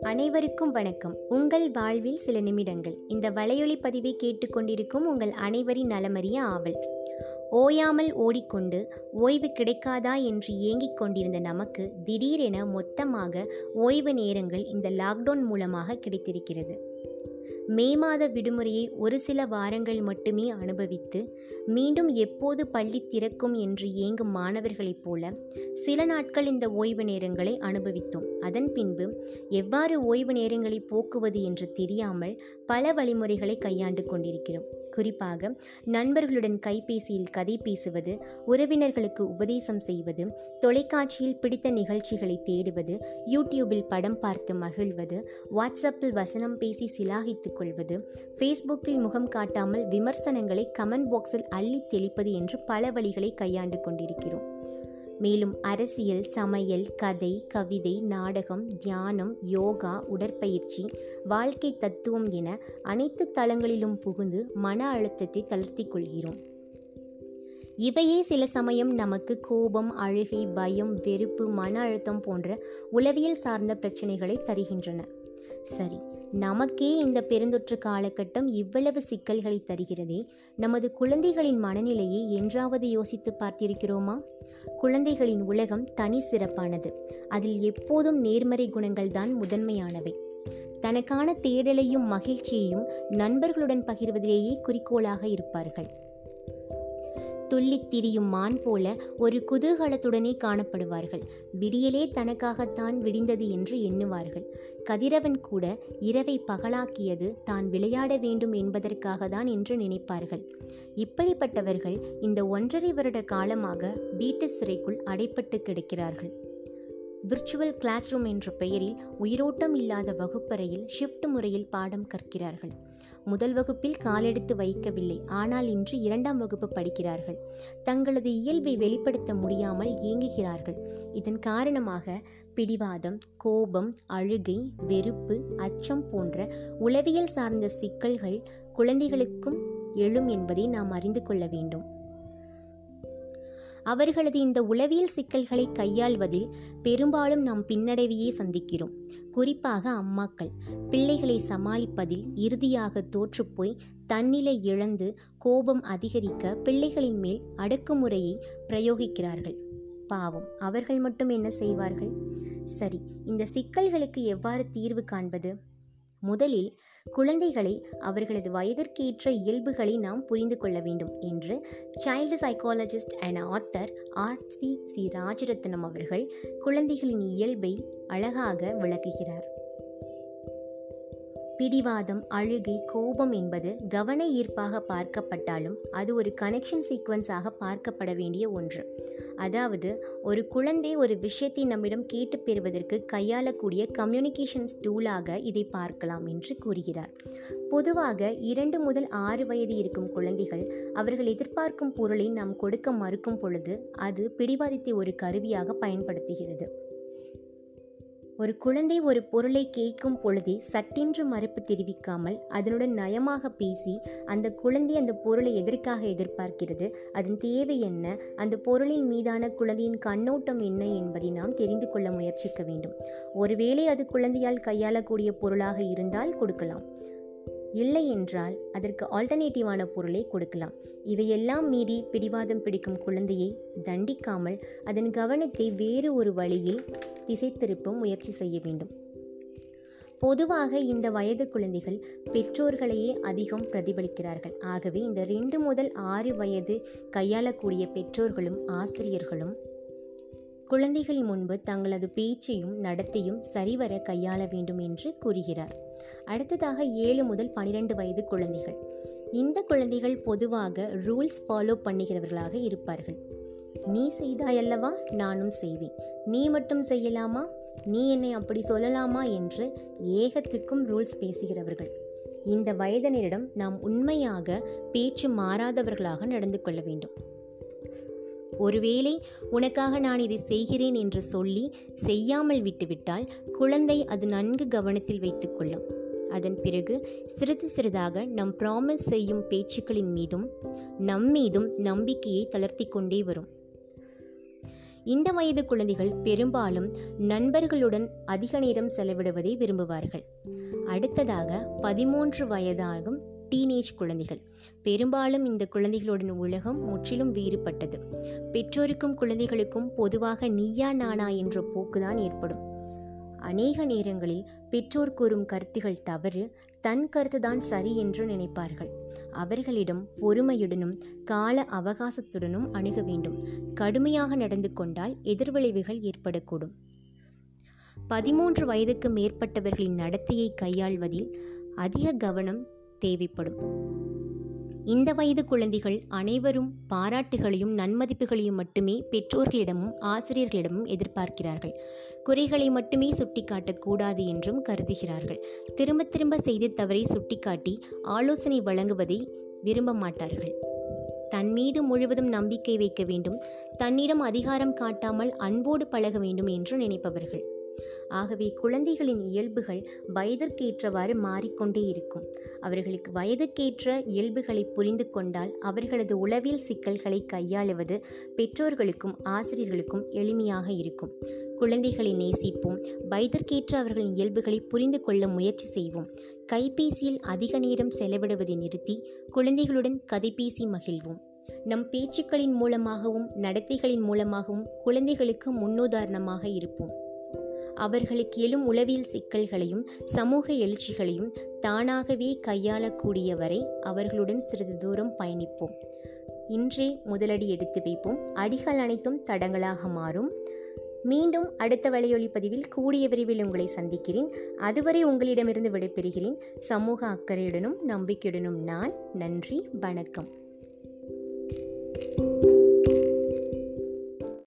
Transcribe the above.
அனைவருக்கும் வணக்கம். உங்கள் வாழ்வில் சில நிமிடங்கள். இந்த வலையொலி பதிவை கேட்டுக்கொண்டிருக்கும் உங்கள் அனைவரின் நலமறிய ஆவல். ஓயாமல் ஓடிக்கொண்டு ஓய்வு கிடைக்காதா என்று ஏங்கிக் கொண்டிருந்த நமக்கு திடீரென மொத்தமாக ஓய்வு நேரங்கள் இந்த லாக்டவுன் மூலமாக கிடைத்திருக்கிறது. மே மாத விடுமுறையை ஒரு சில வாரங்கள் மட்டுமே அனுபவித்து மீண்டும் எப்போது பள்ளி திறக்கும் என்று ஏங்கும் மாணவர்களைப் போல சில நாட்கள் இந்த ஓய்வு நேரங்களை அனுபவித்தோம். அதன் பின்பு எவ்வாறு ஓய்வு நேரங்களை போக்குவது என்று தெரியாமல் பல வழிமுறைகளை கையாண்டு கொண்டிருக்கிறோம். குறிப்பாக நண்பர்களுடன் கைபேசியில் கதை பேசுவது உறவினர்களுக்கு உபதேசம் செய்வது தொலைக்காட்சியில் பிடித்த நிகழ்ச்சிகளை தேடுவது யூடியூபில் படம் பார்த்து மகிழ்வது வாட்ஸ்அப்பில் வசனம் பேசி சிலாகித்துக் கொள்வது ஃபேஸ்புக்கில் முகம் காட்டாமல் விமர்சனங்களை கமெண்ட் பாக்ஸில் அள்ளி தெளிப்பது என்று பல வழிகளை கையாண்டு கொண்டிருக்கிறோம். மேலும் அரசியல் சமையல் கதை கவிதை நாடகம் தியானம் யோகா உடற்பயிற்சி வாழ்க்கை தத்துவம் என அனைத்து தளங்களிலும் புகுந்து மன அழுத்தத்தை தளர்த்தி கொள்கிறோம். இவையே சில சமயம் நமக்கு கோபம் அழுகை பயம் வெறுப்பு மன அழுத்தம் போன்ற உளவியல் சார்ந்த பிரச்சனைகளை தருகின்றன. சரி நமக்கே இந்த பெருந்தொற்று காலகட்டம் இவ்வளவு சிக்கல்களை தருகிறதே நமது குழந்தைகளின் மனநிலையை என்றாவது யோசித்து பார்த்திருக்கிறோமா? குழந்தைகளின் உலகம் தனி சிறப்பானது அதில் எப்போதும் நேர்மறை குணங்கள் தான் முதன்மையானவை. தனக்கான தேடலையும் மகிழ்ச்சியையும் நண்பர்களுடன் பகிர்வதிலேயே குறிக்கோளாக இருப்பார்கள். துள்ளித் திரியும் மான் போல ஒரு குதூகலத்துடனே காணப்படுவார்கள். விடியலே தனக்காகத்தான் விடிந்தது என்று எண்ணுவார்கள். கதிரவன் கூட இரவை பகலாக்கியது தான் விளையாட வேண்டும் என்பதற்காக தான் என்று நினைப்பார்கள். இப்படிப்பட்டவர்கள் இந்த ஒன்றரை வருட காலமாக வீட்டு சிறைக்குள் அடைப்பட்டு கிடக்கிறார்கள். விர்ச்சுவல் கிளாஸ் ரூம் என்ற பெயரில் உயிரோட்டம் இல்லாத வகுப்பறையில் ஷிஃப்ட் முறையில் பாடம் கற்கிறார்கள். முதல் வகுப்பில் காலெடுத்து வைக்கவில்லை ஆனால் இன்று இரண்டாம் வகுப்பு படிக்கிறார்கள். தங்களது இயல்பை வெளிப்படுத்த முடியாமல் இயங்குகிறார்கள் இதன் காரணமாக பிடிவாதம் கோபம் அழுகை வெறுப்பு அச்சம் போன்ற உளவியல் சார்ந்த சிக்கல்கள் குழந்தைகளுக்கும் எழும் என்பதை நாம் அறிந்து கொள்ள வேண்டும். அவர்களது இந்த உளவியல் சிக்கல்களை கையாள்வதில் பெரும்பாலும் நாம் பின்னடைவையே சந்திக்கிறோம். குறிப்பாக அம்மாக்கள். பிள்ளைகளை சமாளிப்பதில் இறுதியாக தோற்றுப்போய் தன்னிலை இழந்து கோபம் அதிகரிக்க பிள்ளைகளின் மேல் அடக்குமுறையை பிரயோகிக்கிறார்கள். பாவம். அவர்கள் மட்டும் என்ன செய்வார்கள்? சரி இந்த சிக்கல்களுக்கு எவ்வாறு தீர்வு காண்பது? முதலில் குழந்தைகளை அவர்களது வயதிற்கேற்ற இயல்புகளை நாம் புரிந்து கொள்ள வேண்டும் என்று child psychologist and author R C C Rajarathnam அவர்கள் குழந்தைகளின் இயல்பை அழகாக விளக்குகிறார். பிடிவாதம் அழுகை கோபம் என்பது கவன ஈர்ப்பாக பார்க்கப்பட்டாலும் அது ஒரு கனெக்ஷன் சீக்வன்ஸாக பார்க்கப்பட வேண்டிய ஒன்று. அதாவது ஒரு குழந்தை ஒரு விஷயத்தை நம்மிடம் கேட்டு பெறுவதற்கு கையாளக்கூடிய கம்யூனிகேஷன்ஸ் டூலாக இதை பார்க்கலாம் என்று கூறுகிறார். பொதுவாக இரண்டு முதல் ஆறு வயது இருக்கும் குழந்தைகள் அவர்கள் எதிர்பார்க்கும் பொருளை நாம் கொடுக்க மறுக்கும் பொழுது அது பிடிவாதத்தை ஒரு கருவியாக பயன்படுத்துகிறது. ஒரு குழந்தை ஒரு பொருளை கேட்கும் பொழுதே சட்டென்று மறுப்பு தெரிவிக்காமல் அதனுடன் நயமாக பேசி அந்த குழந்தை அந்த பொருளை எதற்காக எதிர்பார்க்கிறது? அதன் தேவை என்ன? அந்த பொருளின் மீதான குழந்தையின் கண்ணோட்டம் என்ன என்பதை நாம் தெரிந்து கொள்ள முயற்சிக்க வேண்டும். ஒருவேளை அது குழந்தையால் கையாளக்கூடிய பொருளாக இருந்தால் கொடுக்கலாம். இல்லை என்றால் அதற்கு ஆல்டர்னேட்டிவான பொருளை கொடுக்கலாம். இவையெல்லாம் மீறி பிடிவாதம் பிடிக்கும் குழந்தையை தண்டிக்காமல் அதன் கவனத்தை வேறு ஒரு வழியில் திசை திருப்பும் முயற்சி செய்ய வேண்டும். பொதுவாக இந்த வயது குழந்தைகள் பெற்றோர்களையே அதிகம் பிரதிபலிக்கிறார்கள். ஆகவே இந்த ரெண்டு முதல் ஆறு வயது கையாளக்கூடிய பெற்றோர்களும் ஆசிரியர்களும் குழந்தைகள் முன்பு தங்களது பேச்சையும் நடத்தையும் சரிவர கையாள வேண்டும் என்று கூறுகிறார். அடுத்ததாக ஏழு முதல் பனிரெண்டு வயது குழந்தைகள். இந்த குழந்தைகள் பொதுவாக ரூல்ஸ் ஃபாலோ பண்ணுகிறவர்களாக இருப்பார்கள். நீ செய்தாயல்லவா? நானும் செய்வேன். நீ மட்டும் செய்யலாமா? நீ என்னை அப்படி சொல்லலாமா? என்று ஏகத்துக்கும் ரூல்ஸ் பேசுகிறவர்கள். இந்த வயதினரிடம் நாம் உண்மையாக பேச்சு மாறாதவர்களாக நடந்து கொள்ள வேண்டும். ஒருவேளை உனக்காக நான் இதை செய்கிறேன் என்று சொல்லி செய்யாமல் விட்டுவிட்டால் குழந்தை அது நன்கு கவனத்தில் வைத்துக்கொள்ளும். அதன் பிறகு சிறிது சிறிதாக நம் ப்ராமிஸ் செய்யும் பேச்சுக்களின் மீதும் நம் மீதும் நம்பிக்கையை தளர்த்தி கொண்டே வரும். இந்த வயது குழந்தைகள் பெரும்பாலும் நண்பர்களுடன் அதிக நேரம் செலவிடுவதை விரும்புவார்கள். அடுத்ததாக பதிமூன்று வயதாகும் டீனேஜ் குழந்தைகள். பெரும்பாலும் இந்த குழந்தைகளுடன் உலகம் முற்றிலும் வேறுபட்டது. பெற்றோருக்கும் குழந்தைகளுக்கும் பொதுவாக நீயா நானா என்ற போக்குதான் ஏற்படும். அநேக நேரங்களில் பெற்றோர் கூறும் கருத்துகள் தவறு தன் கருத்துதான் சரி என்று நினைப்பார்கள். அவர்களிடம் பொறுமையுடனும் கால அவகாசத்துடனும் அணுக வேண்டும். கடுமையாக நடந்து கொண்டால் எதிர்விளைவுகள் ஏற்படக்கூடும். பதிமூன்று வயதுக்கு மேற்பட்டவர்களின் நடத்தையை கையாள்வதில் அதிக கவனம் தேவைப்படும். இந்த வயது குழந்தைகள் அனைவரும் பாராட்டுகளையும் நன்மதிப்புகளையும் மட்டுமே பெற்றோர்களிடமும் ஆசிரியர்களிடமும் எதிர்பார்க்கிறார்கள். குறைகளை மட்டுமே சுட்டிக்காட்டக்கூடாது என்றும் கருதுகிறார்கள். திரும்ப திரும்ப செய்து தவறை சுட்டிக்காட்டி ஆலோசனை வழங்குவதை விரும்ப மாட்டார்கள். தன் மீது முழுவதும் நம்பிக்கை வைக்க வேண்டும். தன்னிடம் அதிகாரம் காட்டாமல் அன்போடு பழக வேண்டும் என்று நினைப்பவர்கள். ஆகவே குழந்தைகளின் இயல்புகள் வயதிற்கேற்றவாறு மாறிக்கொண்டே இருக்கும். அவர்களுக்கு வயதுக்கேற்ற இயல்புகளை புரிந்து கொண்டால் அவர்களது உளவியல் சிக்கல்களை கையாளுவது பெற்றோர்களுக்கும் ஆசிரியர்களுக்கும் எளிமையாக இருக்கும். குழந்தைகளை நேசிப்போம் வயதிற்கேற்ற அவர்களின் இயல்புகளை புரிந்து கொள்ள முயற்சி செய்வோம். கைபேசியில் அதிக நேரம் செலவிடுவதை நிறுத்தி குழந்தைகளுடன் கதைபேசி மகிழ்வோம். நம் பேச்சுக்களின் மூலமாகவும் நடத்தைகளின் மூலமாகவும் குழந்தைகளுக்கு முன்னுதாரணமாக இருப்போம். அவர்களுக்கு எழும் உளவியல் சிக்கல்களையும் சமூக எழுச்சிகளையும் தானாகவே கையாளக்கூடிய வரை அவர்களுடன் சிறிது தூரம் பயணிப்போம். இன்றே முதலடி எடுத்து வைப்போம். அடிகள் அனைத்தும் தடங்களாக மாறும். மீண்டும் அடுத்த வலையொலி பதிவில் கூடிய விரைவில் உங்களை சந்திக்கிறேன். அதுவரை உங்களிடமிருந்து விடைபெறுகிறேன். சமூக அக்கறையுடனும் நம்பிக்கையுடனும் நான் நன்றி வணக்கம்.